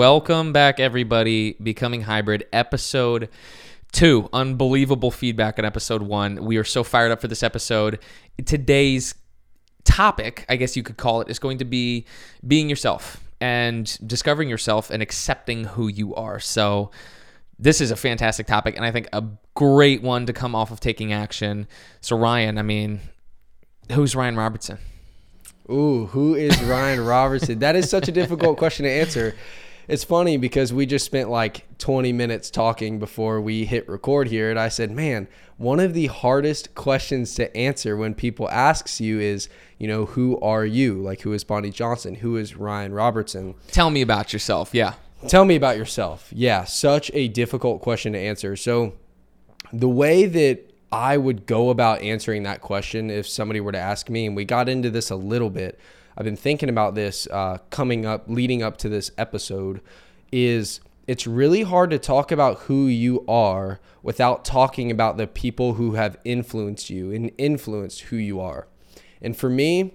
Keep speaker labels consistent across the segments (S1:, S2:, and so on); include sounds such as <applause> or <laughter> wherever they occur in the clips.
S1: Welcome back, everybody. Becoming Hybrid, episode two. Unbelievable feedback on episode one. We are so fired up for this episode. Today's topic, I guess you could call it, is going to be being yourself and discovering yourself and accepting who you are. So, this is a fantastic topic, and I think a great one to come off of taking action. So, Ryan, I mean, who's Ryan Robertson?
S2: Ooh, who is Ryan Robertson? That is such a difficult question to answer. It's funny because we just spent like 20 minutes talking before we hit record here, and I said, "Man, one of the hardest questions to answer when people asks you is, you know, who are you? Like, who is Bonnie Johnson? Who is Ryan Robertson?
S1: Tell me about yourself." Yeah.
S2: Tell me about yourself. Yeah, such a difficult question to answer. So, the way that I would go about answering that question if somebody were to ask me. And we got into this a little bit. I've been thinking about this uh, coming up, leading up to this episode. Is it's really hard to talk about who you are without talking about the people who have influenced you and influenced who you are. And for me,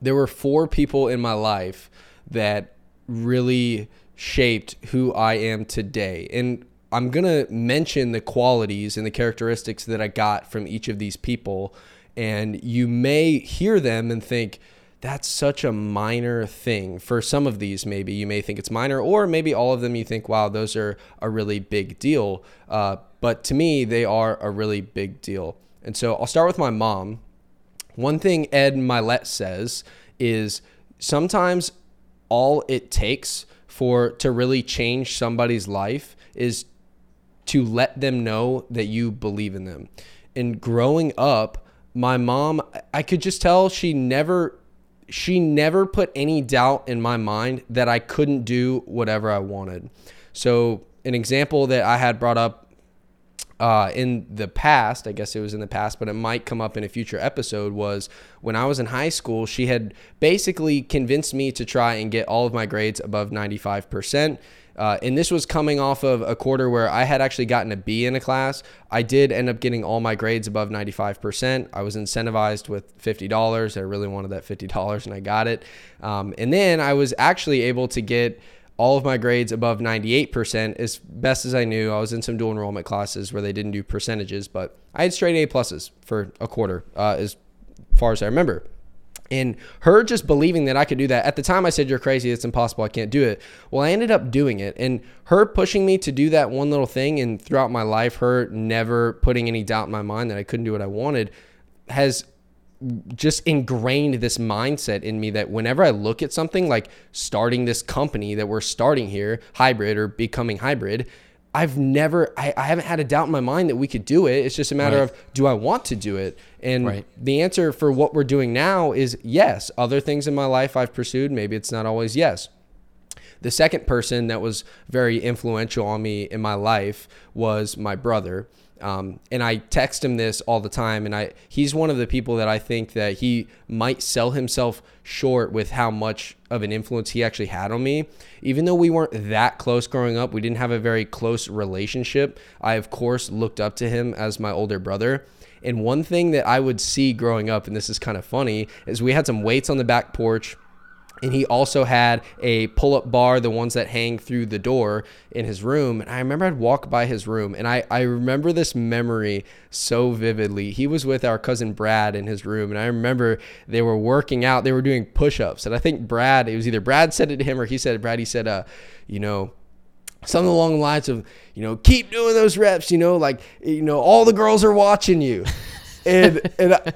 S2: there were four people in my life that really shaped who I am today. And I'm going to mention the qualities and the characteristics that I got from each of these people. And you may hear them and think, that's such a minor thing. For some of these, maybe you may think it's minor, or maybe all of them you think, wow, those are a really big deal. Uh, but to me, they are a really big deal. And so I'll start with my mom. One thing Ed Mylett says is sometimes all it takes for to really change somebody's life is to let them know that you believe in them. And growing up, my mom, I could just tell she never she never put any doubt in my mind that I couldn't do whatever I wanted. So, an example that I had brought up uh, in the past, I guess it was in the past, but it might come up in a future episode, was when I was in high school, she had basically convinced me to try and get all of my grades above 95%. Uh, and this was coming off of a quarter where I had actually gotten a B in a class. I did end up getting all my grades above 95%. I was incentivized with $50. I really wanted that $50 and I got it. Um, and then I was actually able to get all of my grades above 98% as best as I knew. I was in some dual enrollment classes where they didn't do percentages, but I had straight A pluses for a quarter uh, as far as I remember. And her just believing that I could do that. At the time, I said, You're crazy. It's impossible. I can't do it. Well, I ended up doing it. And her pushing me to do that one little thing, and throughout my life, her never putting any doubt in my mind that I couldn't do what I wanted, has just ingrained this mindset in me that whenever I look at something like starting this company that we're starting here, hybrid or becoming hybrid, I've never, I, I, haven't had a doubt in my mind that we could do it. It's just a matter right. of do I want to do it? And right. the answer for what we're doing now is yes. Other things in my life I've pursued, maybe it's not always yes. The second person that was very influential on me in my life was my brother. Um, and I text him this all the time, and I he's one of the people that I think that he might sell himself short with how much of an influence he actually had on me. Even though we weren't that close growing up, we didn't have a very close relationship. I of course looked up to him as my older brother. And one thing that I would see growing up, and this is kind of funny, is we had some weights on the back porch and he also had a pull-up bar the ones that hang through the door in his room. And i remember i'd walk by his room and i, I remember this memory so vividly. He was with our cousin brad in his room and i remember they were working out. They were doing push-ups and i think brad it was either brad said it to him or he said brad he said uh you know something along the lines of you know keep doing those reps you know like you know all the girls are watching you <laughs> and and I,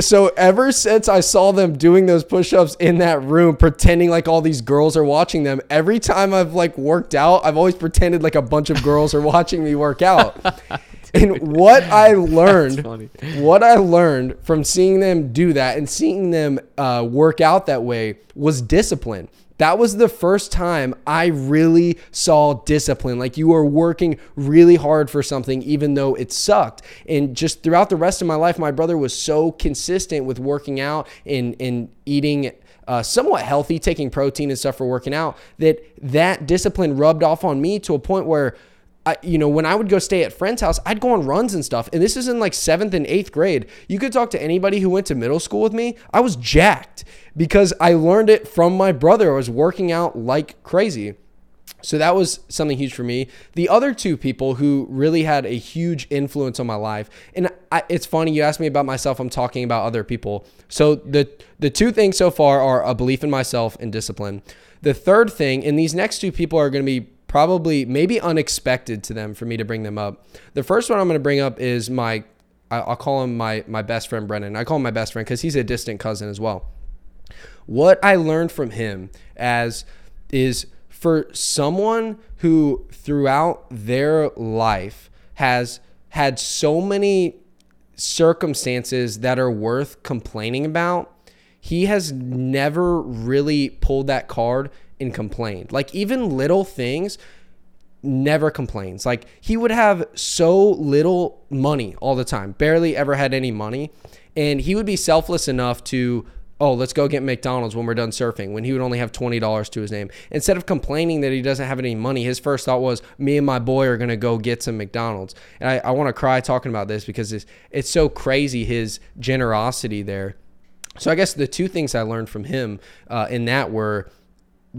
S2: so ever since I saw them doing those push-ups in that room, pretending like all these girls are watching them, every time I've like worked out, I've always pretended like a bunch of girls are watching me work out. and what I learned, what I learned from seeing them do that and seeing them uh, work out that way was discipline that was the first time I really saw discipline. Like you are working really hard for something, even though it sucked. And just throughout the rest of my life, my brother was so consistent with working out and, and eating. Uh, somewhat healthy, taking protein and stuff for working out, that that discipline rubbed off on me to a point where I, you know, when I would go stay at friends' house, I'd go on runs and stuff. And this is in like seventh and eighth grade. You could talk to anybody who went to middle school with me. I was jacked because I learned it from my brother. I was working out like crazy. So that was something huge for me. The other two people who really had a huge influence on my life, and I, it's funny you asked me about myself. I'm talking about other people. So the the two things so far are a belief in myself and discipline. The third thing, and these next two people are going to be probably maybe unexpected to them for me to bring them up. The first one I'm going to bring up is my I'll call him my my best friend Brennan. I call him my best friend because he's a distant cousin as well. What I learned from him as is for someone who throughout their life has had so many circumstances that are worth complaining about, he has never really pulled that card and complained. Like even little things, never complains. Like he would have so little money all the time, barely ever had any money. And he would be selfless enough to oh, let's go get McDonald's when we're done surfing, when he would only have $20 to his name. Instead of complaining that he doesn't have any money, his first thought was, me and my boy are going to go get some McDonald's. And I, I want to cry talking about this because it's, it's so crazy, his generosity there. So I guess the two things I learned from him uh, in that were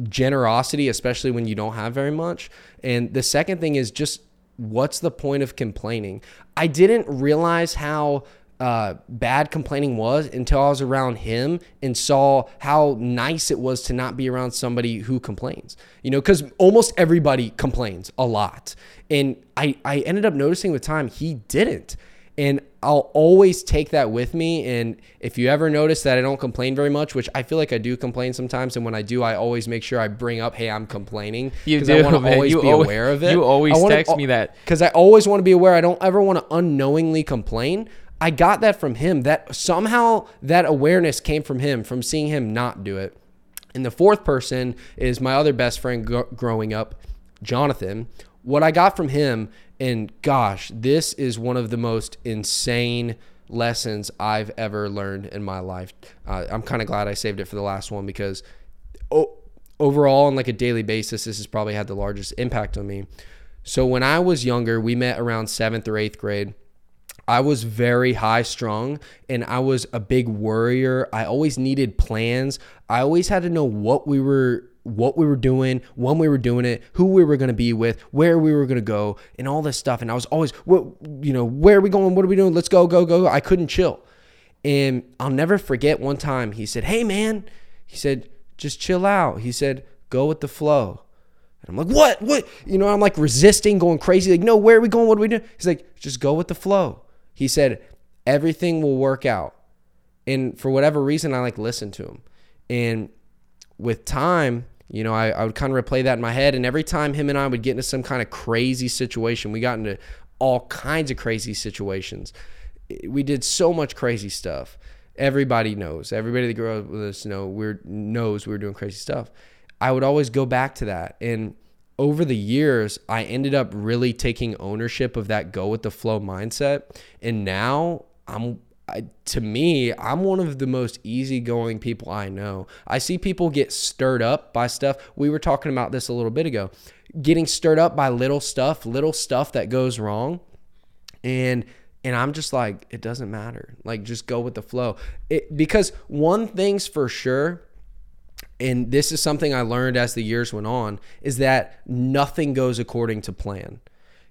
S2: generosity, especially when you don't have very much. And the second thing is just what's the point of complaining? I didn't realize how uh, bad complaining was until I was around him and saw how nice it was to not be around somebody who complains. You know, because almost everybody complains a lot. And I, I ended up noticing with time he didn't. And I'll always take that with me. And if you ever notice that I don't complain very much, which I feel like I do complain sometimes, and when I do, I always make sure I bring up, "Hey, I'm complaining,"
S1: You
S2: because I
S1: do,
S2: want to always
S1: You
S2: be
S1: always-
S2: aware of it.
S1: you always
S2: wanna-
S1: text me that.
S2: because I always want to be aware. I don't ever want to unknowingly complain. I got that from him. That somehow that awareness came from him, from seeing him not do it. And the fourth person is my other best friend gr- growing up, Jonathan. What I got from him, and gosh, this is one of the most insane lessons I've ever learned in my life. Uh, I'm kind of glad I saved it for the last one because o- overall, on like a daily basis, this has probably had the largest impact on me. So when I was younger, we met around seventh or eighth grade. I was very high strung and I was a big worrier. I always needed plans. I always had to know what we were what we were doing, when we were doing it, who we were going to be with, where we were going to go, and all this stuff. And I was always, what, you know, where are we going? What are we doing? Let's go, go, go. I couldn't chill. And I'll never forget one time he said, Hey, man, he said, just chill out. He said, go with the flow. And I'm like, what? What? You know, I'm like resisting, going crazy. Like, no, where are we going? What are we doing? He's like, just go with the flow. He said, everything will work out. And for whatever reason, I like listened to him. And with time, you know, I, I would kind of replay that in my head. And every time him and I would get into some kind of crazy situation, we got into all kinds of crazy situations. We did so much crazy stuff. Everybody knows. Everybody that grew up with us know we're knows we were doing crazy stuff. I would always go back to that. And over the years, I ended up really taking ownership of that go with the flow mindset. And now I'm I, to me, I'm one of the most easygoing people I know. I see people get stirred up by stuff. We were talking about this a little bit ago. Getting stirred up by little stuff, little stuff that goes wrong. And and I'm just like it doesn't matter. Like just go with the flow. It, because one thing's for sure, and this is something I learned as the years went on, is that nothing goes according to plan.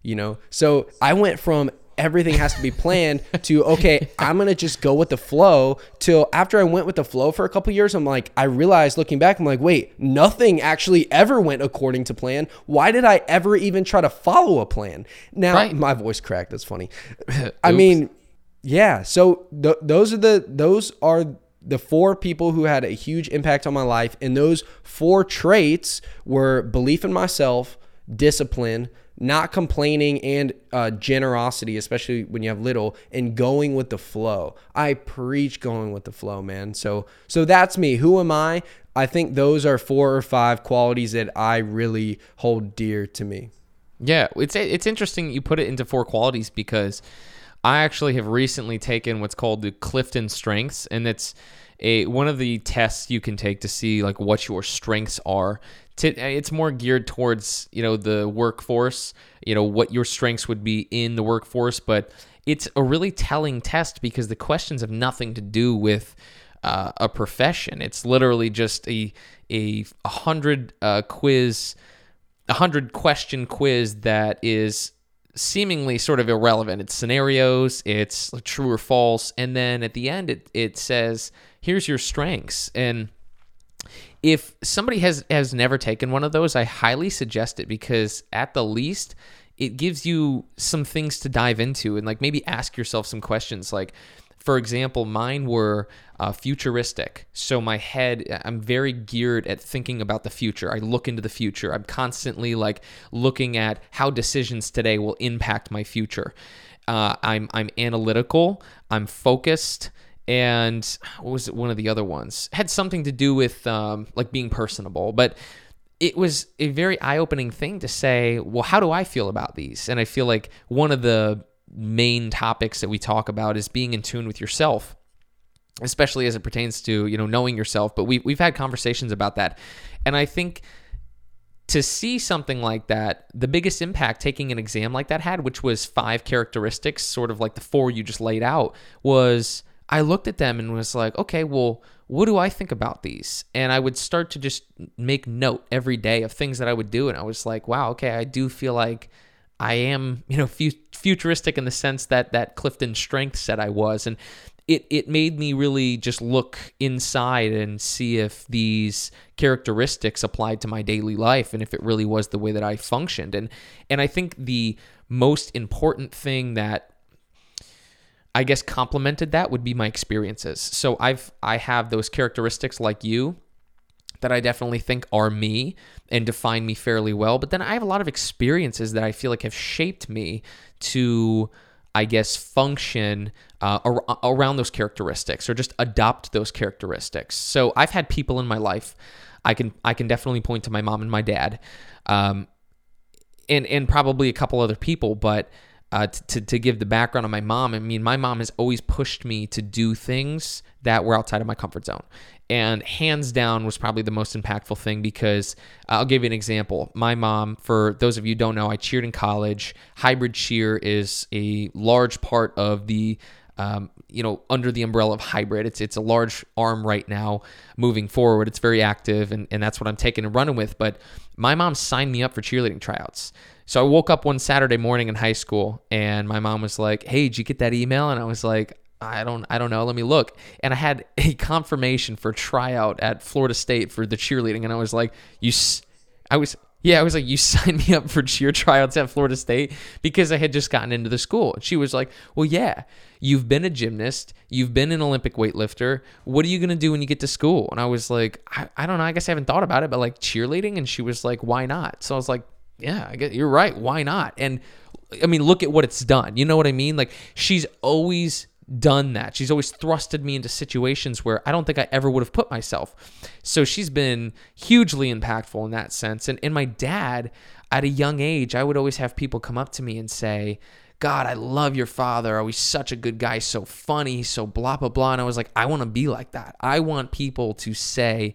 S2: You know, so I went from everything has to be planned to okay, I'm gonna just go with the flow. Till after I went with the flow for a couple years, I'm like, I realized looking back, I'm like, wait, nothing actually ever went according to plan. Why did I ever even try to follow a plan? Now
S1: Right.
S2: my voice cracked. That's funny. <laughs> I mean, yeah. So th- those are the those are the four people who had a huge impact on my life, and those four traits were belief in myself, discipline, not complaining, and uh, generosity, especially when you have little, and going with the flow. I preach going with the flow, man. So so that's me. Who am I? I think those are four or five qualities that I really hold dear to me.
S1: Yeah, it's it's interesting you put it into four qualities because I actually have recently taken what's called the Clifton Strengths, and it's a one of the tests you can take to see like what your strengths are. It's more geared towards you know the workforce, you know what your strengths would be in the workforce, but it's a really telling test because the questions have nothing to do with uh, a profession. It's literally just a a, hundred uh, quiz a hundred question quiz that is seemingly sort of irrelevant. It's scenarios, it's true or false, and then at the end it it says, "Here's your strengths." And if somebody has has never taken one of those, I highly suggest it because at the least it gives you some things to dive into and like maybe ask yourself some questions like for example, mine were uh, futuristic. So my head, I'm very geared at thinking about the future. I look into the future. I'm constantly like looking at how decisions today will impact my future. Uh, I'm I'm analytical. I'm focused. And what was it? One of the other ones had something to do with um, like being personable, but it was a very eye-opening thing to say well how do i feel about these and i feel like one of the main topics that we talk about is being in tune with yourself especially as it pertains to you know knowing yourself. But we, we've had conversations about that. And i think to see something like that the biggest impact taking an exam like that had which was five characteristics sort of like the four you just laid out was i looked at them and was like okay well what do i think about these? And i would start to just make note every day of things that i would do. And i was like wow okay i do feel like I am, <laughs> you know, futuristic in the sense that that Clifton Strength said I was, and it it made me really just look inside and see if these characteristics applied to my daily life and if it really was the way that I functioned. And and I think the most important thing that I guess complemented that would be my experiences. So I've I have those characteristics like you that I definitely think are me and define me fairly well. But then I have a lot of experiences that I feel like have shaped me to, I guess, function uh, ar- around those characteristics or just adopt those characteristics. So I've had people in my life. I can I can definitely point to my mom and my dad, um, and and probably a couple other people, but. Uh, to, to give the background on my mom, I mean, my mom has always pushed me to do things that were outside of my comfort zone and hands down was probably the most impactful thing because uh, I'll give you an example. My mom, for those of you don't know, I cheered in college. Hybrid cheer is a large part of the um, you know, under the umbrella of hybrid. It's it's a large arm right now moving forward. It's very active and, and that's what I'm taking and running with. But my mom signed me up for cheerleading tryouts. So I woke up one Saturday morning in high school and my mom was like, Hey, did you get that email? And I was like, I don't I don't know. Let me look. And I had <laughs> a confirmation for tryout at Florida State for the cheerleading and I was like, "You I was yeah, I was like, you <laughs> signed me up for cheer tryouts at Florida State because I had just gotten into the school. And she was like, well, yeah, you've been a gymnast, you've been an Olympic weightlifter. What are you going to do when you get to school? And I was like, I, I don't know. I guess I haven't thought about it, but like cheerleading. And she was like, why not? So I was like, yeah, I guess you're right. Why not? And I mean, look at what it's done. You know what I mean? Like, she's always done that. She's always thrusted me into situations where I don't think I ever would have put myself. So she's been hugely impactful in that sense. And and my dad, at a young age, I would always have people come up to me and say, God, I love your father. Oh, he's such a good guy, so funny, so blah, blah, blah. And I was like, I want to be like that. I want people to say,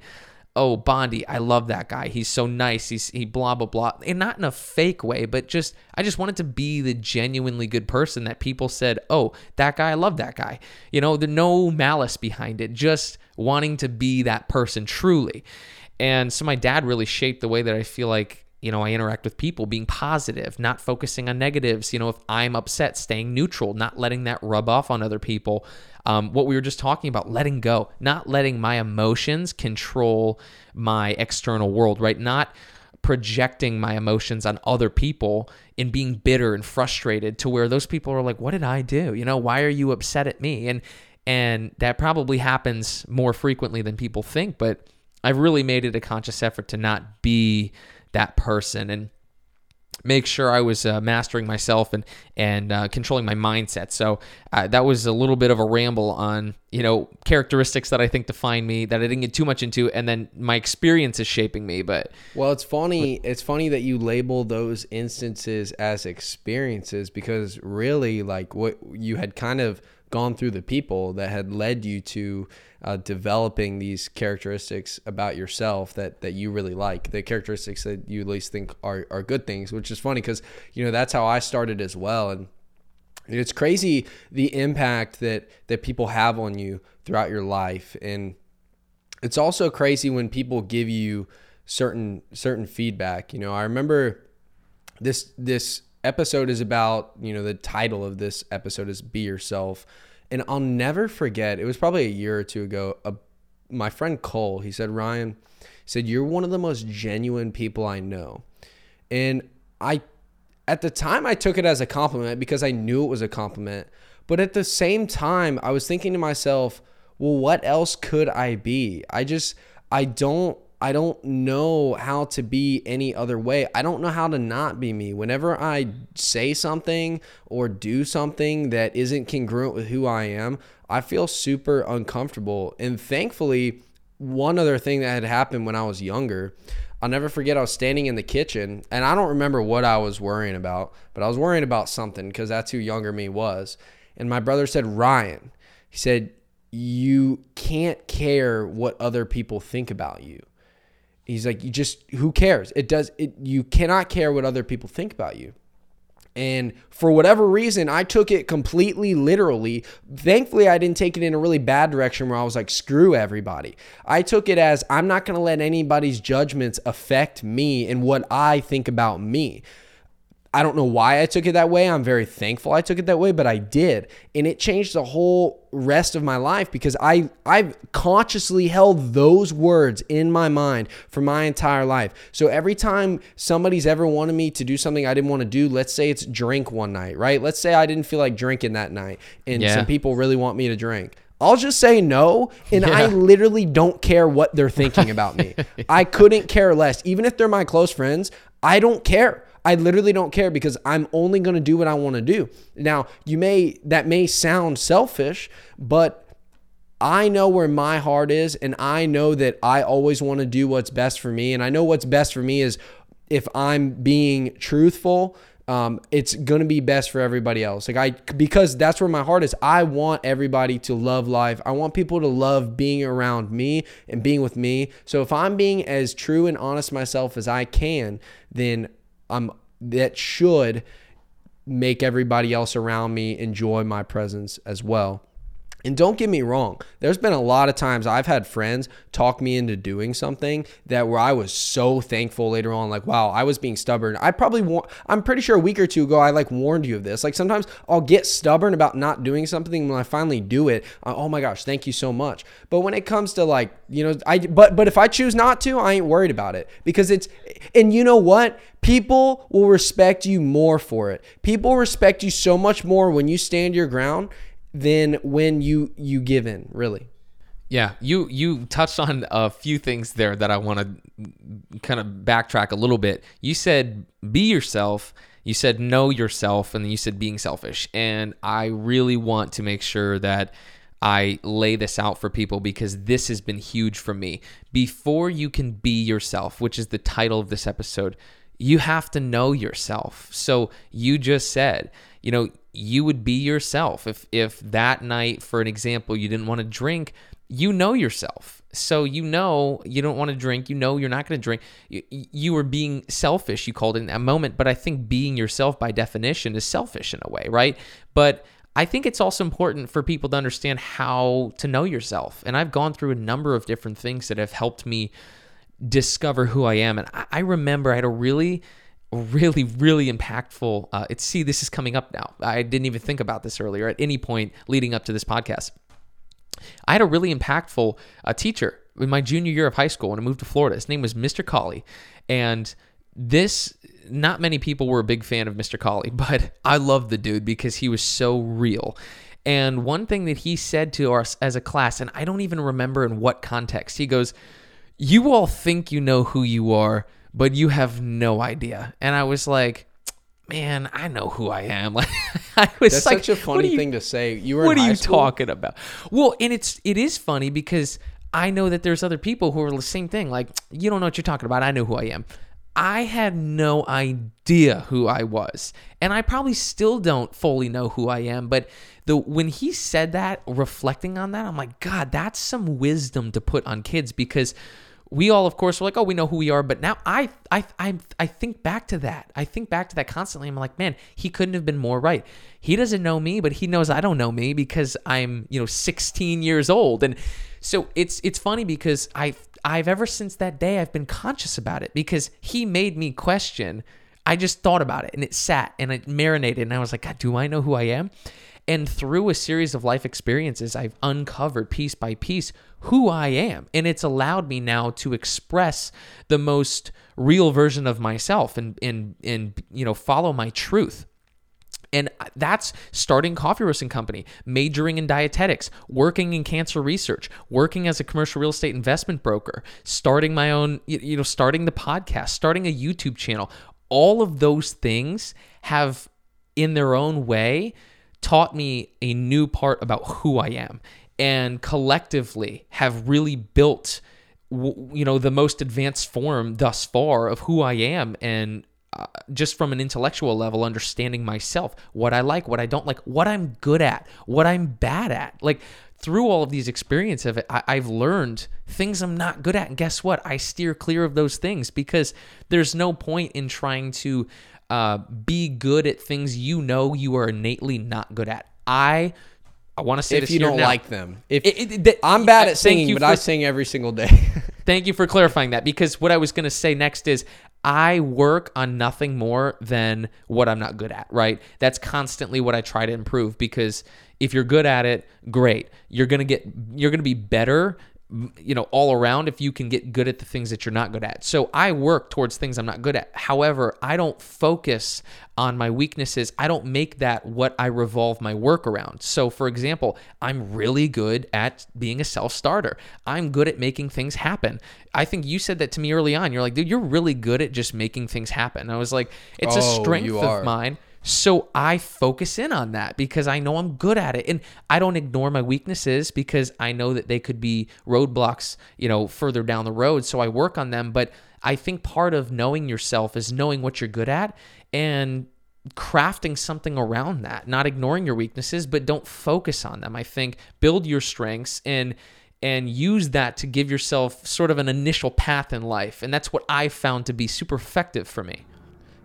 S1: oh Bondi, I love that guy. He's so nice. He's he blah blah blah. And not in a fake way, but just I just wanted to be the genuinely good person that people said, "Oh, that guy, I love that guy." You know, there's no malice behind it, just wanting to be that person truly. And so my dad really shaped the way that I feel like you know, I interact with people, being positive, not focusing on negatives. You know, if I'm upset, staying neutral, not letting that rub off on other people. Um, what we were just talking about, letting go, not letting my emotions control my external world, right? Not projecting my emotions on other people and being bitter and frustrated to where those people are like, what did I do? You know, why are you upset at me? And, and that probably happens more frequently than people think, but I've really made it a conscious effort to not be that person and make sure I was uh, mastering myself and and uh, controlling my mindset. So uh, that was a little bit of a ramble on you know characteristics that I think define me that I didn't get too much into, and then my experience is shaping me. But
S2: well, it's funny. It's funny that you label those instances as experiences because really, like what you had kind of gone through the people that had led you to uh, developing these characteristics about yourself that that you really like the characteristics that you at least think are, are good things which is funny because you know that's how i started as well and it's crazy the impact that that people have on you throughout your life and it's also crazy when people give you certain certain feedback. You know, I remember this this episode is about, you know, the title of this episode is Be Yourself. And I'll never forget, it was probably a year or two ago, a, my friend Cole, he said, Ryan, he said, You're one of the most genuine people I know. And I, at the time, I took it as a compliment because I knew it was a compliment. But at the same time, I was thinking to myself, well, what else could I be? I just, I don't, I don't know how to be any other way. I don't know how to not be me. Whenever I say something or do something that isn't congruent with who I am, I feel super uncomfortable. And thankfully, one other thing that had happened when I was younger, I'll never forget I was standing in the kitchen and I don't remember what I was worrying about, but I was worrying about something because that's who younger me was. And my brother said, Ryan, he said, you can't care what other people think about you. He's like, you just, who cares? It does, it, you cannot care what other people think about you. And for whatever reason, I took it completely literally. Thankfully, I didn't take it in a really bad direction where I was like, screw everybody. I took it as I'm not going to let anybody's judgments affect me and what I think about me. I don't know why I took it that way. I'm very thankful I took it that way, but I did. And it changed the whole rest of my life because I I've consciously held those words in my mind for my entire life. So every time somebody's ever wanted me to do something I didn't want to do, let's say it's drink one night, right? Let's say I didn't feel like drinking that night and
S1: Yeah.
S2: some people really want me to drink. I'll just say no, and I <laughs> literally don't care what they're thinking about me. <laughs> I couldn't care less. Even if they're my close friends, I don't care. I literally don't care because I'm only going to do what I want to do. Now, you may that may sound selfish, but I know where my heart is and I know that I always want to do what's best for me and I know what's best for me is if I'm being truthful, um, it's gonna be best for everybody else. Like I, because that's where my heart is. I want everybody to love life. I want people to love being around me and being with me. So if I'm being as true and honest myself as I can, then I'm that should make everybody else around me enjoy my presence as well. And don't get me wrong, there's been a lot of times I've had friends talk me into doing something that where I was so thankful later on, like, wow, I was being stubborn. I probably, wa- I'm pretty sure a week or two ago, I like warned you of this. Like sometimes I'll get stubborn about not doing something when I finally do it. I- oh my gosh, thank you so much. But when it comes to like, you know, I, but, but if I choose not to, I ain't worried about it because it's, and you know what? People will respect you more for it. People respect you so much more when you stand your ground than when you you give in really
S1: Yeah, you you touched on a few things there that I want to kind of backtrack a little bit. You said be yourself, you said know yourself, and then you said being selfish. And I really want to make sure that I lay this out for people because this has been huge for me. Before you can be yourself, which is the title of this episode, you have to know yourself. So you just said, you know, you would be yourself. If if that night, for an example, you didn't want to drink, you know yourself. So you know you don't want to drink. You know you're not going to drink. You, you were being selfish. You called it in that moment, but I think being yourself by definition is selfish in a way, right? But I think it's also important for people to understand how to know yourself. And I've gone through a number of different things that have helped me discover who I am. And I, I remember I had a really, really, really impactful. Uh, it's see, this is coming up now. I didn't even think about this earlier at any point leading up to this podcast. I had a really impactful uh, teacher in my junior year of high school when I moved to Florida. His name was Mr. Colley, and this not many people were a big fan of Mr. Colley, <laughs> but I loved the dude because he was so real. And one thing that he said to us as a class, and I don't even remember in what context, he goes, You all think you know who you are, but you have no idea. And I was like, Man, I know who I am. Like <laughs> I was
S2: that's
S1: like,
S2: such a funny
S1: you-
S2: thing to say you were
S1: what are you
S2: school?
S1: talking about? Well, and it's it is funny because I know that there's other people who are the same thing. Like you don't know what you're talking about. I know who I am. I had no idea who I was, and I probably still don't fully know who I am. But the when he said that, reflecting on that, I'm like, God, that's some wisdom to put on kids because we all of course were like oh we know who we are. But now I, I i i think back to that. I think back to that constantly. I'm like man he couldn't have been more right. He doesn't know me but he knows i don't know me because i'm you know 16 years old. And So it's it's funny because I've I've ever since that day I've been conscious about it because he made me question. I just thought about it and it sat and it marinated and I was like, God, do I know who I am? And through a series of life experiences, I've uncovered piece by piece who I am. And it's allowed me now to express the most real version of myself and and and you know, follow my truth. And that's starting coffee roasting company, majoring in dietetics, working in cancer research, working as a commercial real estate investment broker, starting my own, you know, starting the podcast, starting a YouTube channel. All of those things have, in their own way, taught me a new part about who I am and collectively have really built you know the most advanced form thus far of who I am and uh, just from an intellectual level, understanding myself, what I like, what I don't like, what I'm good at, what I'm bad at. Like through all of these experiences of it, I, I've learned things I'm not good at. And guess what? I steer clear of those things because there's no point in trying to uh, be good at things you know you are innately not good at. I I want to say
S2: if
S1: this
S2: you
S1: here
S2: don't
S1: now.
S2: like them. If
S1: It- it- that-
S2: I'm bad
S1: uh,
S2: at singing, but
S1: for-
S2: I sing every single day. <laughs>
S1: Thank you for clarifying that because what I was going to say next is I work on nothing more than what I'm not good at, right? That's constantly what I try to improve because if you're good at it, great. You're going to get you're going to be better you know all around if you can get good at the things that you're not good at. So I work towards things I'm not good at. However, I don't focus on my weaknesses. I don't make that what I revolve my work around. So for example, I'm really good at being a self-starter. I'm good at making things happen. I think you said that to me early on. You're like, "Dude, you're really good at just making things happen." I was like, "It's a
S2: Oh,
S1: strength
S2: you
S1: of mine." So I focus in on that because I know I'm good at it. And I don't ignore my weaknesses because I know that they could be roadblocks, you know, further down the road. So I work on them. But I think part of knowing yourself is knowing what you're good at and crafting something around that, not ignoring your weaknesses, but don't focus on them. I think build your strengths and and use that to give yourself sort of an initial path in life. And that's what I found to be super effective for me.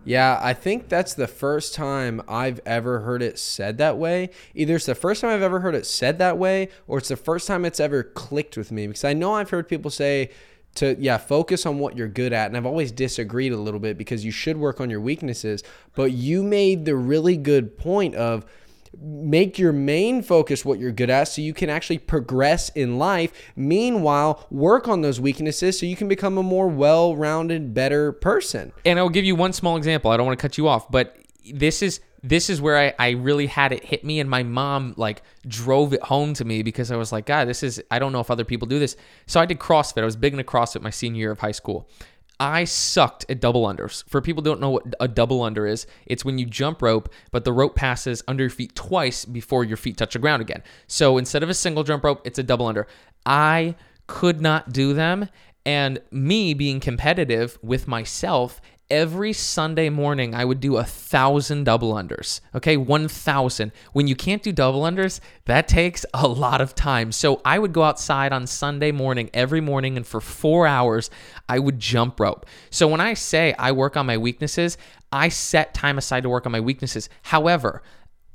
S2: Yeah, I think that's the first time I've ever heard it said that way. Either it's the first time I've ever heard it said that way, or it's the first time it's ever clicked with me. Because I know I've heard people say to, yeah, focus on what you're good at. And I've always disagreed a little bit because you should work on your weaknesses. But you made the really good point of, make your main focus what you're good at so you can actually progress in life. Meanwhile, work on those weaknesses so you can become a more well rounded, better person.
S1: and I'll give you one small example. I don't want to cut you off, but this is this is where I, I really had it hit me and my mom like drove it home to me because I was like, God, this is I don't know if other people do this. So I did CrossFit. I was big into CrossFit my senior year of high school. I sucked at double unders. For people don't know what a double under is, it's when you jump rope, but the rope passes under your feet twice before your feet touch the ground again. So instead of a single jump rope, it's a double under. I could not do them. And me being competitive with myself, every Sunday morning I would do a thousand double unders. Okay, 1,000. When you can't do double unders, that takes a lot of time. So I would go outside on Sunday morning, every morning, and for four hours, I would jump rope. So when I say I work on my weaknesses, I set time aside to work on my weaknesses. However,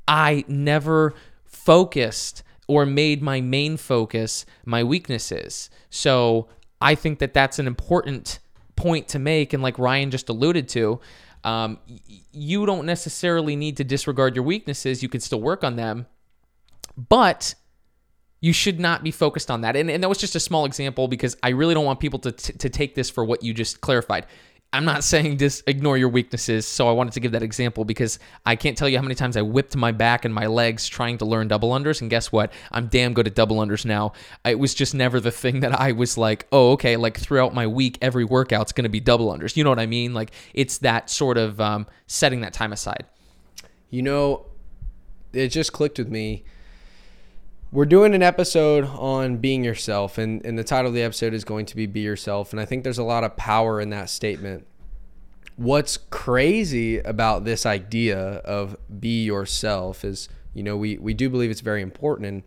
S1: I never focused or made my main focus my weaknesses. So I think that that's an important point to make. And like Ryan just alluded to, um, you don't necessarily need to disregard your weaknesses. You can still work on them, but you should not be focused on that. And, and that was just a small example because I really don't want people to, t- to take this for what you just clarified. I'm not saying just ignore your weaknesses, so I wanted to give that example because I can't tell you how many times I whipped my back and my legs trying to learn double unders, and guess what? I'm damn good at double unders now. It was just never the thing that I was like, oh, okay, like throughout my week, every workout's going to be double unders. You know what I mean? Like it's that sort of um, setting that time aside.
S2: You know, it just clicked with me. We're doing an episode on being yourself, and, and the title of the episode is going to be Be Yourself. And I think there's a lot of power in that statement. What's crazy about this idea of be yourself is, you know, we, we do believe it's very important. And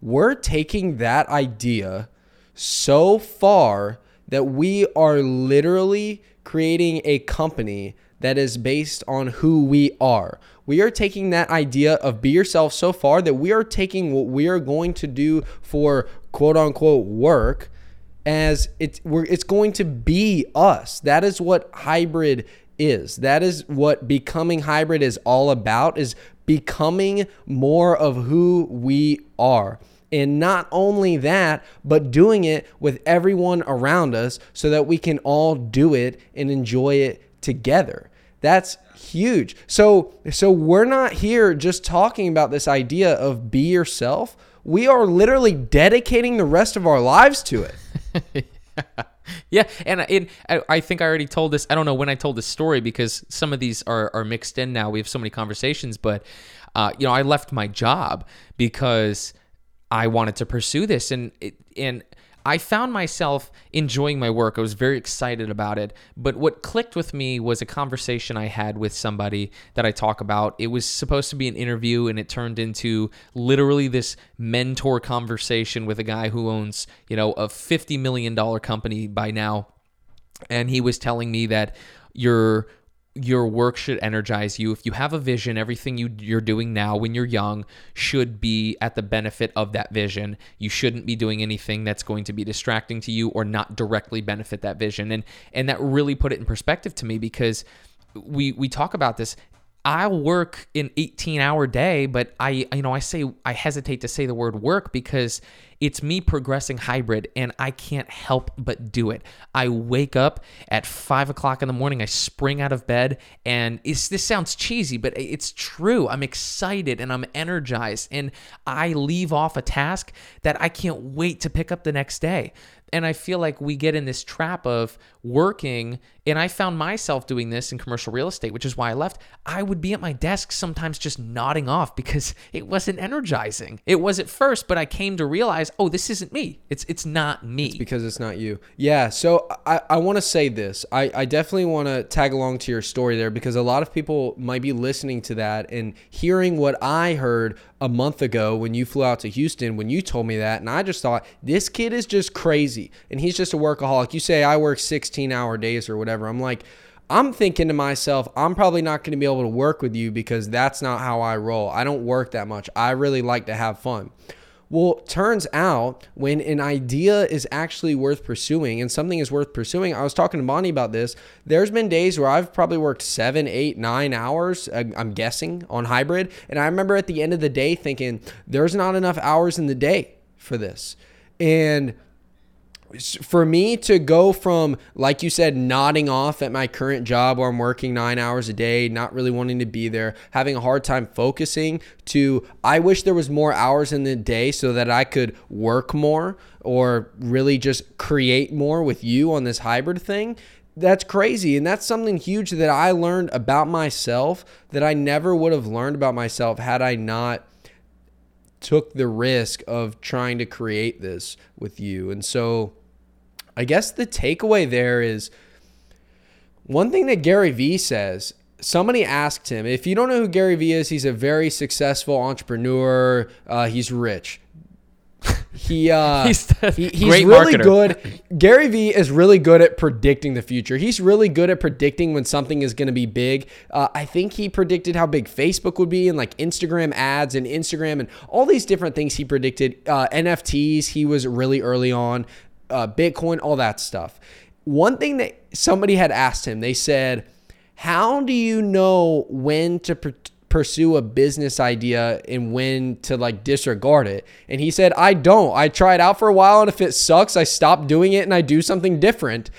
S2: we're taking that idea so far that we are literally creating a company that is based on who we are. We are taking that idea of be yourself so far that we are taking what we are going to do for quote unquote work as it's it's going to be us. That is what hybrid is. That is what becoming hybrid is all about is becoming more of who we are. And not only that, but doing it with everyone around us so that we can all do it and enjoy it together. That's huge. So so we're not here just talking about this idea of be yourself. We are literally dedicating the rest of our lives to it. <laughs>
S1: yeah, and it, I think I already told this. I don't know when I told this story because some of these are, are mixed in now. We have so many conversations, but uh, you know, I left my job because I wanted to pursue this, and and I found myself enjoying my work. I was very excited about it. But what clicked with me was a conversation I had with somebody that I talk about. It was supposed to be an interview, and it turned into literally this mentor conversation with a guy who owns, you know, a $50 million company by now. And he was telling me that you're your work should energize you. If you have a vision, everything you, you're doing now when you're young should be at the benefit of that vision. You shouldn't be doing anything that's going to be distracting to you or not directly benefit that vision. And and that really put it in perspective to me because we we talk about this I'll work an 18 hour day, but I, you know, I say, I hesitate to say the word work because it's me progressing hybrid and I can't help but do it. I wake up at five o'clock in the morning, I spring out of bed, and this sounds cheesy, but it's true. I'm excited and I'm energized, and I leave off a task that I can't wait to pick up the next day. And I feel like we get in this trap of working. And I found myself doing this in commercial real estate, which is why I left. I would be at my desk sometimes just nodding off <laughs> because it wasn't energizing. It was at first, but I came to realize, oh, this isn't me. It's it's not me.
S2: It's because it's not you. Yeah. So I, I want to say this. I, I definitely want to tag along to your story there because a lot of people might be listening to that and hearing what I heard a month ago when you flew out to Houston when you told me that. And I just thought, this kid is just crazy. And he's just a workaholic. You say, I work 16 hour days or whatever. I'm like, I'm thinking to myself, I'm probably not going to be able to work with you because that's not how I roll. I don't work that much. I really like to have fun. Well, turns out when an idea is actually worth pursuing and something is worth pursuing, I was talking to Bonnie about this. There's been days where I've probably worked seven, eight, nine hours, uh, I'm guessing, on hybrid. And I remember at the end of the day thinking, there's not enough hours in the day for this. And for me to go from like you said nodding off at my current job where i'm working nine hours a day not really wanting to be there having a hard time focusing to i wish there was more hours in the day so that i could work more or really just create more with you on this hybrid thing. That's crazy. And that's something huge that i learned about myself that i never would have learned about myself had i not took the risk of trying to create this with you. And so I guess the takeaway there is one thing that Gary Vee says. Somebody asked him, if you don't know who Gary Vee is, he's a very successful entrepreneur. Uh, he's rich. <laughs> He, uh, <laughs> he's, he, he's really marketer. good. Gary Vee is really good at predicting the future. He's really good at predicting when something is going to be big. Uh, I think he predicted how big Facebook would be and like Instagram ads and Instagram and all these different things he predicted. Uh, NFTs, he was really early on uh, Bitcoin, all that stuff. One thing that somebody had asked him, they said, How do you know when to pr- pursue a business idea and when to like disregard it? And he said, I don't. I try it out for a while, and if it sucks, I stop doing it and I do something different.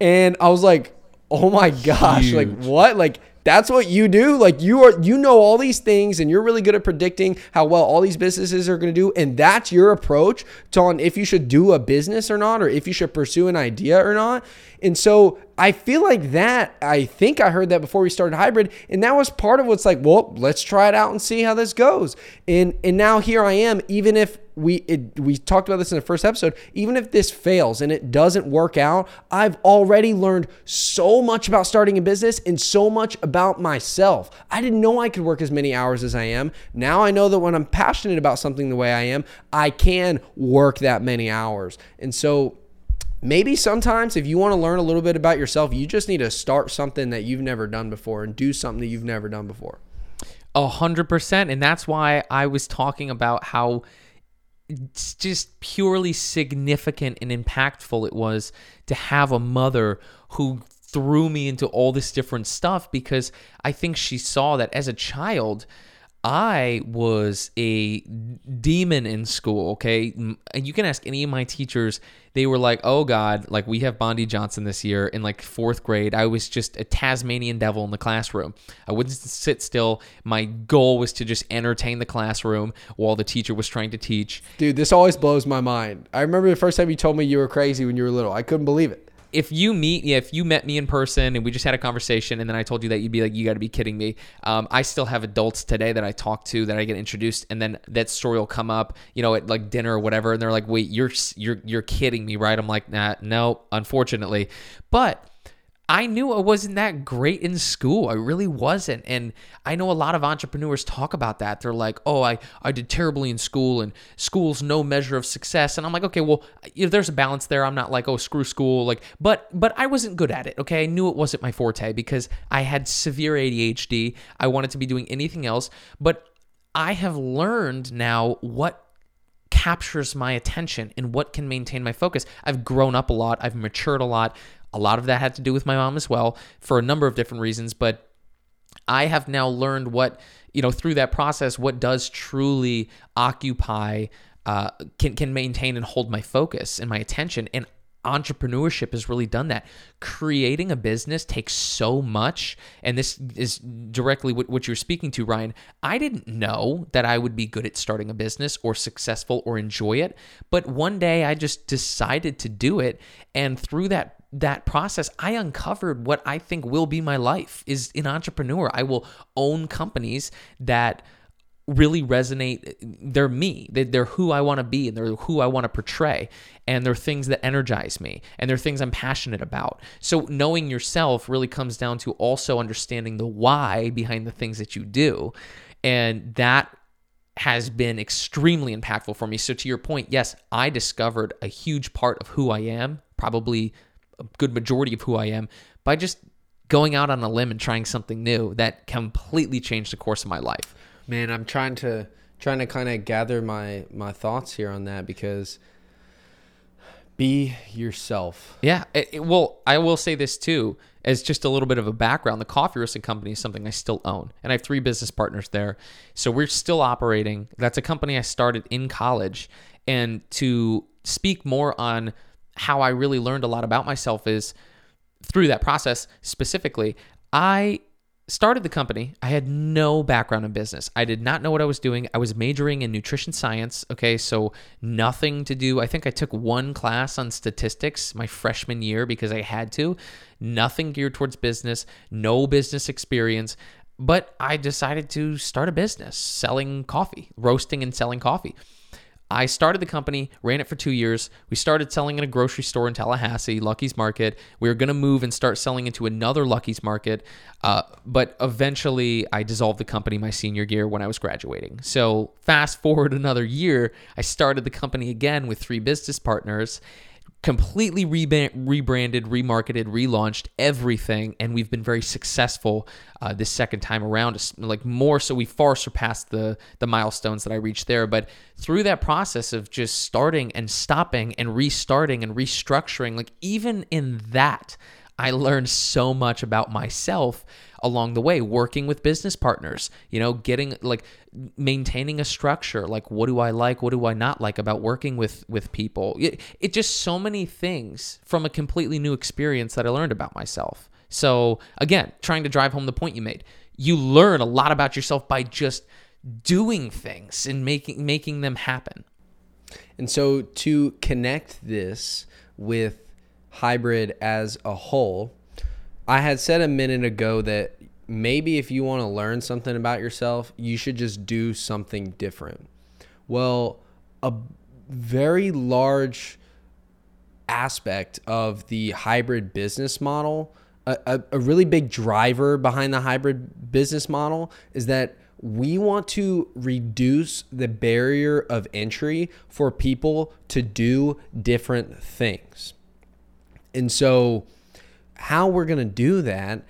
S2: And I was like, Oh my gosh, Huge. like what? Like, that's what you do like you are you know all these things and you're really good at predicting how well all these businesses are going to do and that's your approach to on if you should do a business or not or if you should pursue an idea or not and so I feel like that, I think I heard that before we started hybrid. And that was part of what's like, well, let's try it out and see how this goes. And and now here I am, even if we it, we talked about this in the first episode, even if this fails and it doesn't work out, I've already learned so much about starting a business and so much about myself. I didn't know I could work as many hours as I am. Now I know that when I'm passionate about something the way I am, I can work that many hours. And so maybe sometimes if you want to learn a little bit about yourself, you just need to start something that you've never done before and do something that you've never done before.
S1: A hundred percent. And that's why I was talking about how just purely significant and impactful it was to have a mother who threw me into all this different stuff because I think she saw that as a child, I was a demon in school, okay? And you can ask any of my teachers, they were like, oh God, like we have Bondi Johnson this year in like fourth grade. I was just a Tasmanian devil in the classroom. I wouldn't sit still. My goal was to just entertain the classroom while the teacher was trying to teach.
S2: Dude, this always blows my mind. I remember the first time you told me you were crazy when you were little. I couldn't believe it
S1: if you meet, if you met me in person and we just had a conversation, and then I told you that, you'd be like, "You got to be kidding me." Um, I still have adults today that I talk to that I get introduced, and then that story will come up, you know, at like dinner or whatever, and they're like, "Wait, you're you're you're kidding me, right?" I'm like, "Nah, no, unfortunately," but I knew I wasn't that great in school. I really wasn't. And I know a lot of entrepreneurs talk about that. They're like, oh, I, I did terribly in school and school's no measure of success. And I'm like, okay, well, know, there's a balance there. I'm not like, oh, screw school. Like, but but I wasn't good at it. Okay. I knew it wasn't my forte because I had severe ADHD. I wanted to be doing anything else. But I have learned now what captures my attention and what can maintain my focus. I've grown up a lot. I've matured a lot. A lot of that had to do with my mom as well for a number of different reasons, but I have now learned what, you know, through that process, what does truly occupy, uh, can, can maintain and hold my focus and my attention. And entrepreneurship has really done that. Creating a business takes so much. And this is directly what you're speaking to, Ryan. I didn't know that I would be good at starting a business or successful or enjoy it. But one day I just decided to do it. And through that that process, I uncovered what I think will be my life is an entrepreneur. I will own companies that really resonate. They're me. They're who I want to be and they're who I want to portray. And they're things that energize me and they're things I'm passionate about. So knowing yourself really comes down to also understanding the why behind the things that you do. And that has been extremely impactful for me. So to your point, yes, I discovered a huge part of who I am, probably a good majority of who I am by just going out on a limb and trying something new that completely changed the course of my life.
S2: Man, I'm trying to trying to kind of gather my my thoughts here on that because be yourself.
S1: Yeah. It, it, well, I will say this too, as just a little bit of a background. The coffee roasting company is something I still own, and I have three business partners there. So we're still operating. That's a company I started in college. And to speak more on how I really learned a lot about myself is through that process specifically. I started the company. I had no background in business. I did not know what I was doing. I was majoring in nutrition science. Okay, so nothing to do. I think I took one class on statistics my freshman year because I had to. Nothing geared towards business, no business experience. But I decided to start a business selling coffee, roasting and selling coffee. I started the company, ran it for two years. We started selling in a grocery store in Tallahassee, Lucky's Market. We were going to move and start selling into another Lucky's Market. Uh, but eventually, I dissolved the company my senior year when I was graduating. So, fast forward <laughs> another year, I started the company again with three business partners completely rebranded, remarketed, relaunched everything, and we've been very successful uh, this second time around. Like more so, we far surpassed the the milestones that I reached there. But through that process of just starting and stopping and restarting and restructuring, like even in that, I learned so much about myself along the way working with business partners you know getting like maintaining a structure like what do i like what do i not like about working with with people? It, it just so many things from a completely new experience that i learned about myself. So again trying to drive home the point you made you learn a lot about yourself by just doing things and making making them happen.
S2: And so to connect this with hybrid as a whole I had said a minute ago that maybe if you want to learn something about yourself, you should just do something different. Well, a very large aspect of the hybrid business model, a, a, a, really big driver behind the hybrid business model is that we want to reduce the barrier of entry for people to do different things. And so, how we're going to do that?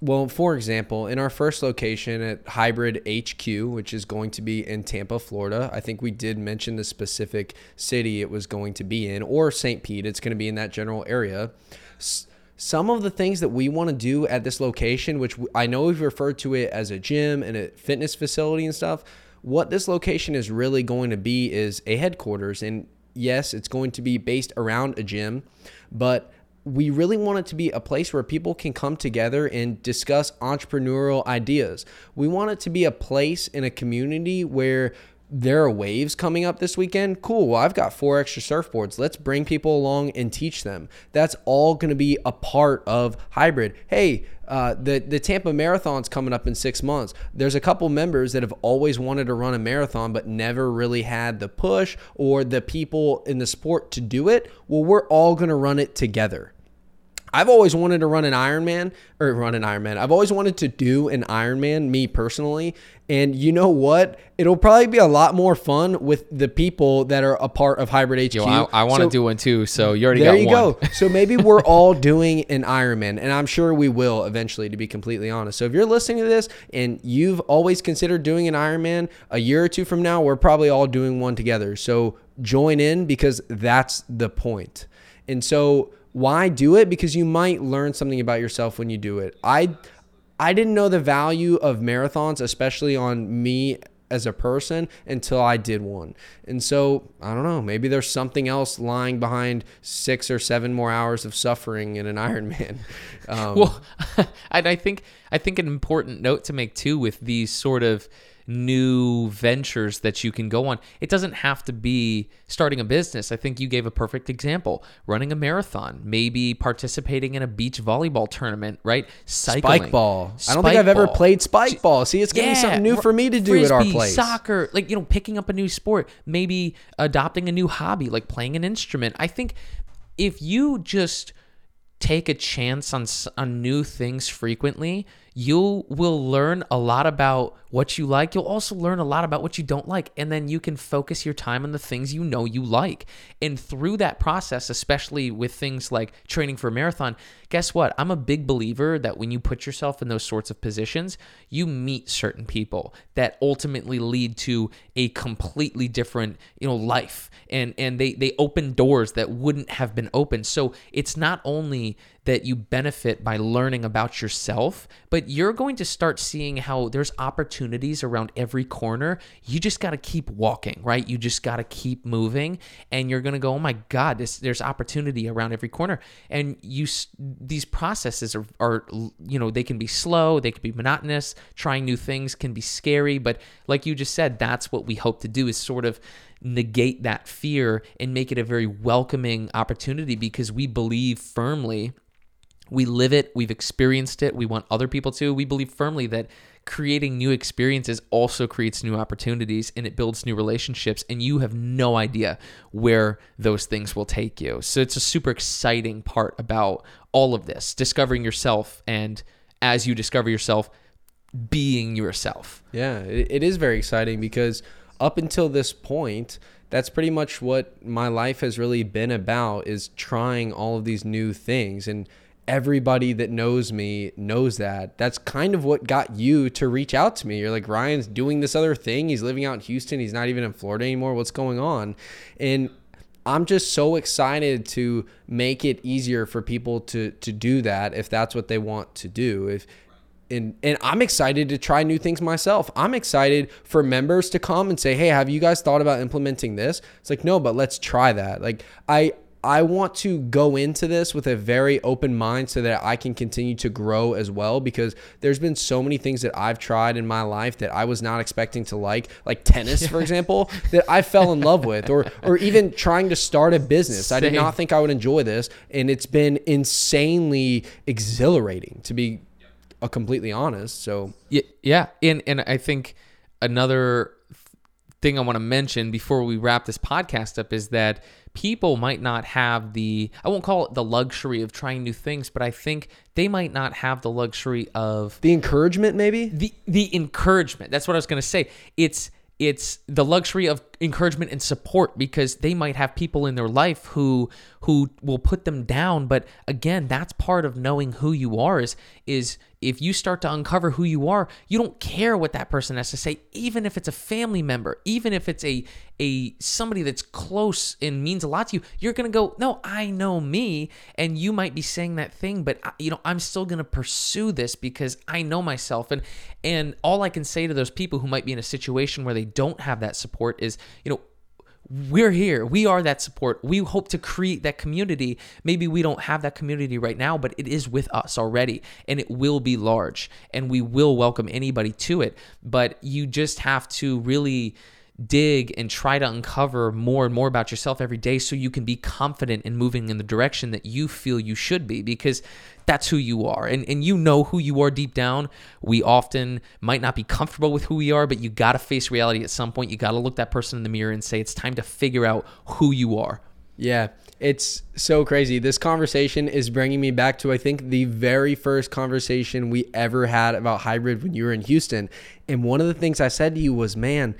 S2: Well, for example, in our first location at Hybrid HQ, which is going to be in Tampa, Florida, I think we did mention the specific city it was going to be in, or St. Pete. It's going to be in that general area. Some of the things that we want to do at this location, which I know we've referred to it as a gym and a fitness facility and stuff, what this location is really going to be is a headquarters. And yes, it's going to be based around a gym, but we really want it to be a place where people can come together and discuss entrepreneurial ideas. We want it to be a place in a community where there are waves coming up this weekend. Cool. Well, I've got four extra surfboards. Let's bring people along and teach them. That's all going to be a part of hybrid. Hey, uh, the the Tampa Marathon's coming up in six months. There's a couple members that have always wanted to run a marathon, but never really had the push or the people in the sport to do it. Well, we're all going to run it together. I've always wanted to run an Ironman or run an Ironman. I've always wanted to do an Ironman, me personally. And you know what? It'll probably be a lot more fun with the people that are a part of Hybrid HQ.
S1: Yo, I, I want to
S2: So-
S1: do one too. So you already
S2: there you
S1: one.
S2: go. So maybe we're <laughs> all doing an Ironman, and I'm sure we will eventually, to be completely honest. So if you're listening to this and you've always considered doing an Ironman, a year or two from now, we're probably all doing one together. So join in because that's the point. And so why do it? Because you might learn something about yourself when you do it. I I didn't know the value of marathons, especially on me as a person until I did one. And so, I don't know, maybe there's something else lying behind six or seven more hours of suffering in an <laughs> Ironman. Um,
S1: Well, <laughs> and I think I think an important note to make too with these sort of new ventures that you can go on. It doesn't have to be starting a business. I think you gave a perfect example. Running a marathon, maybe participating in a beach volleyball tournament, right? Cycling.
S2: spike ball. I don't think I've ever
S1: ball.
S2: played spike ball. See, it's going to be something new for me to do at our place.
S1: Soccer, like you know, picking up a new sport, maybe adopting a new hobby, like playing an instrument. I think if you just take a chance on on new things frequently, you will learn a lot about what you like. You'll also learn a lot about what you don't like, and then you can focus your time on the things you know you like. And through that process, especially with things like training for a marathon, guess what? I'm a big believer that when you put yourself in those sorts of positions, you meet certain people that ultimately lead to a completely different, you know, life. And and they they open doors that wouldn't have been open. So it's not only that you benefit by learning about yourself, but you're going to start seeing how there's opportunities around every corner. You just got to keep walking, right? You just got to keep moving and you're going to go, "Oh my god, this there's opportunity around every corner." And you these processes are are you know, they can be slow, they can be monotonous. Trying new things can be scary, but like you just said, that's what we hope to do is sort of negate that fear and make it a very welcoming opportunity because we believe firmly we live it, we've experienced it, we want other people to. We believe firmly that creating new experiences also creates new opportunities and it builds new relationships, and you have no idea where those things will take you. So it's a super exciting part about all of this discovering yourself, and as you discover yourself, being yourself.
S2: Yeah, it, is very exciting because up until this point, that's pretty much what my life has really been about is trying all of these new things and everybody that knows me knows that. That's kind of what got you to reach out to me. You're like Ryan's doing this other thing. He's living out in Houston. He's not even in Florida anymore. What's going on? And I'm just so excited to make it easier for people to to do that if that's what they want to do. If and and I'm excited to try new things myself. I'm excited for members to come and say, "Hey, have you guys thought about implementing this?" It's like, "No, but let's try that." Like I I want to go into this with a very open mind so that I can continue to grow as well because there's been so many things that I've tried in my life that I was not expecting to like, like tennis, for <laughs> example, that I fell in love with, or or even trying to start a business. I did not think I would enjoy this, and it's been insanely exhilarating to be completely honest. So
S1: Yeah, yeah, and and I think another thing I want to mention before we wrap this podcast up is that people might not have the I won't call it the luxury of trying new things, but I think they might not have the luxury of
S2: the encouragement, maybe.
S1: the the encouragement. That's what I was going to say. It's it's the luxury of encouragement and support because they might have people in their life who who will put them down. But again that's part of knowing who you are is is if you start to uncover who you are you don't care what that person has to say even if it's a family member even if it's a a somebody that's close and means a lot to you you're going to go no I know me and you might be saying that thing but you know I'm still going to pursue this because I know myself. And and all I can say to those people who might be in a situation where they don't have that support is you know we're here. We are that support. We hope to create that community. Maybe we don't have that community right now, but it is with us already and it will be large and we will welcome anybody to it. But you just have to really dig and try to uncover more and more about yourself every day so you can be confident in moving in the direction that you feel you should be because that's who you are. And, and you know who you are deep down. We often might not be comfortable with who we are but you got to face reality at some point. You got to look that person in the mirror and say it's time to figure out who you are.
S2: Yeah it's so crazy. This conversation is bringing me back to i think the very first conversation we ever had about hybrid when you were in houston. And one of the things i said to you was man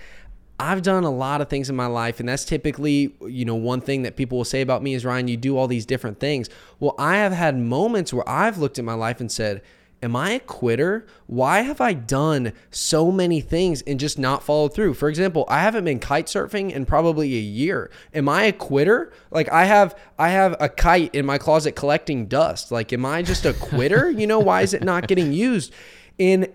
S2: I've done a lot of things in my life, and that's typically, you know, one thing that people will say about me is Ryan, you do all these different things. Well, I have had moments where I've looked at my life and said, Am I a quitter? Why have I done so many things and just not followed through? For example, I haven't been kite surfing in probably a year. Am I a quitter? Like I have I have a kite in my closet collecting dust. Like am I just a quitter? you know, why is it not getting used? And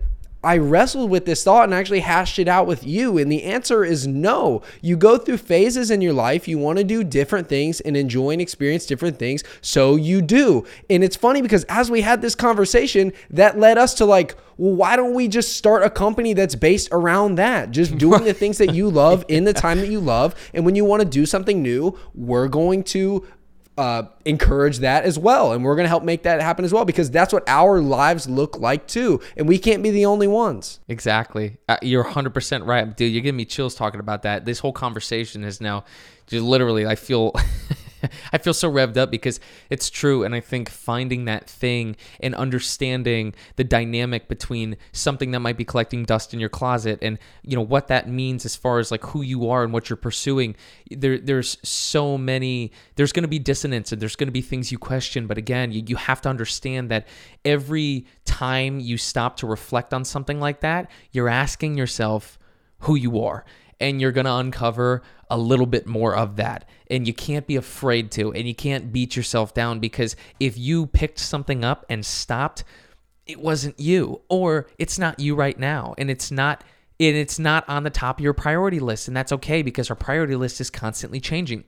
S2: I wrestled with this thought and actually hashed it out with you. And the answer is no. You go through phases in your life. You want to do different things and enjoy and experience different things. So you do. And it's funny because as we had this conversation, that led us to like, well, why don't we just start a company that's based around that? Just doing the <laughs> things that you love in the time that you love. And when you want to do something new, we're going to uh, encourage that as well. And we're going to help make that happen as well because that's what our lives look like too. And we can't be the only ones.
S1: Exactly. Uh, you're 100% right. Dude, you're giving me chills talking about that. This whole conversation is now just literally, I feel. <laughs> <laughs> I feel so revved up because it's true. And I think finding that thing and understanding the dynamic between something that might be collecting dust in your closet and, you know, what that means as far as like who you are and what you're pursuing. There, there's so many, there's going to be dissonance and there's going to be things you question. But again, you, you have to understand that every time you stop to reflect on something like that, you're asking yourself who you are and you're going to uncover a little bit more of that. And you can't be afraid to, and you can't beat yourself down because if you picked something up and stopped, it wasn't you, or it's not you right now, and it's not. And it's not on the top of your priority list, and that's okay because our priority list is constantly changing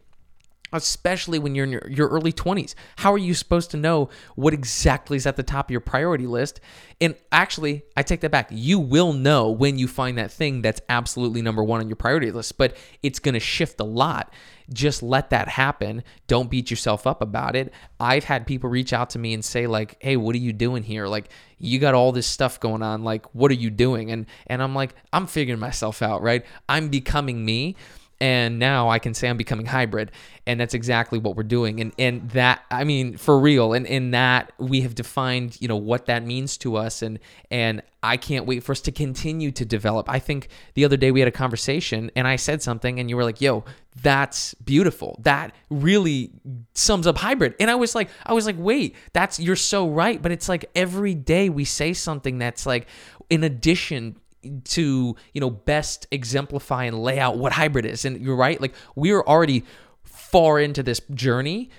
S1: especially when you're in your, your early 20s. How are you supposed to know what exactly is at the top of your priority list? And actually, I take that back. You will know when you find that thing that's absolutely number one on your priority list, but it's going to shift a lot. Just let that happen. Don't beat yourself up about it. I've had people reach out to me and say like, "Hey, what are you doing here? Like, you got all this stuff going on. Like, what are you doing?" And and I'm like, "I'm figuring myself out, right? I'm becoming me." And now I can say I'm becoming hybrid, and that's exactly what we're doing. And and that I mean for real, and in that we have defined you know what that means to us, and and I can't wait for us to continue to develop. I think the other day we had a conversation, and I said something, and you were like, "Yo, that's beautiful. That really sums up hybrid." And I was like, I was like, "Wait, that's you're so right." But it's like every day we say something that's like in addition to you know best exemplify and lay out what hybrid is and you're right like we're already far into this journey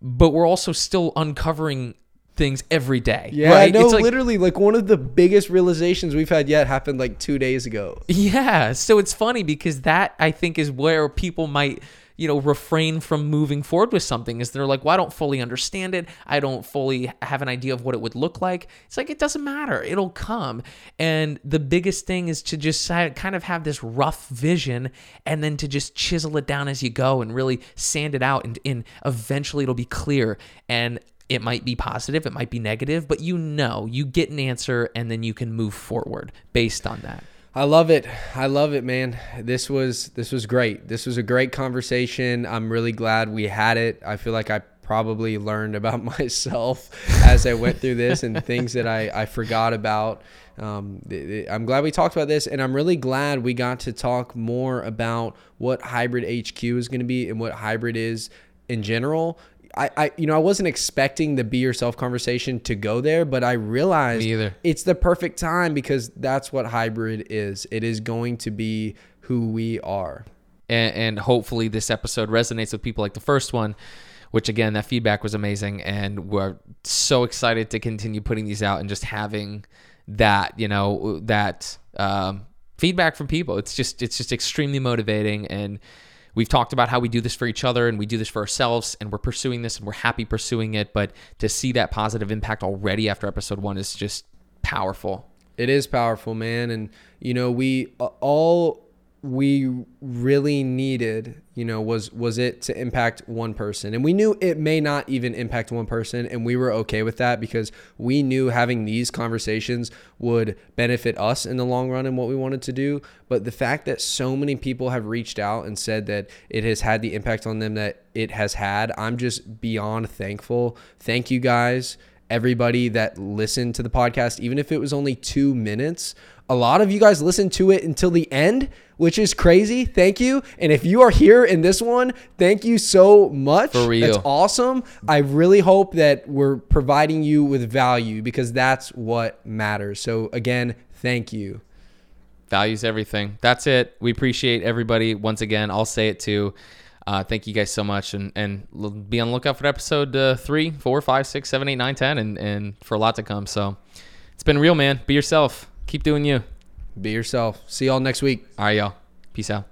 S1: but we're also still uncovering things every day
S2: yeah
S1: right?
S2: no
S1: like,
S2: literally like one of the biggest realizations we've had yet happened like two days ago
S1: yeah so it's funny because that i think is where people might you know, refrain from moving forward with something is they're like, well, I don't fully understand it. I don't fully have an idea of what it would look like. It's like, it doesn't matter. It'll come. And the biggest thing is to just kind of have this rough vision and then to just chisel it down as you go and really sand it out. And, and eventually it'll be clear. And it might be positive, it might be negative, but you know, you get an answer and then you can move forward based on that.
S2: I love it. I love it, man. This was this was great. This was a great conversation. I'm really glad we had it. I feel like I probably learned about <laughs> myself as I went through this and <laughs> things that I, I forgot about. Um, th- th- I'm glad we talked about this, and I'm really glad we got to talk more about what hybrid HQ is going to be and what hybrid is in general. I, I, you know, I wasn't expecting the be yourself conversation to go there, but I realized it's the perfect time because that's what hybrid is. It is going to be who we are.
S1: and, and hopefully this episode resonates with people like the first one which again that feedback was amazing and we're so excited to continue putting these out and just having that you know that um, feedback from people it's just it's just extremely motivating and we've talked about how we do this for each other and we do this for ourselves and we're pursuing this and we're happy pursuing it but to see that positive impact already after episode one is just powerful
S2: It is powerful, man. And, you know, we uh, all we really needed, you know, was was it to impact one person. And we knew it may not even impact one person and we were okay with that because we knew having these conversations would benefit us in the long run and what we wanted to do, but the fact that so many people have reached out and said that it has had the impact on them that it has had, I'm just beyond thankful. Thank you guys everybody that listened to the podcast, even if it was only two minutes. A lot of you guys listened to it until the end, which is crazy. Thank you. And if you are here in this one, thank you so much.
S1: For real.
S2: That's awesome. I really hope that we're providing you with value because that's what matters. So, again, thank you.
S1: values everything. That's it. We appreciate everybody. Once again, I'll say it too. Uh, thank you guys so much, and and be on the lookout for episode uh, three, four, five, six, seven, eight, nine, ten, and and for a lot to come. So it's been real, man. Be yourself. Keep doing you.
S2: Be yourself. See y'all next week.
S1: All right, y'all. Peace out.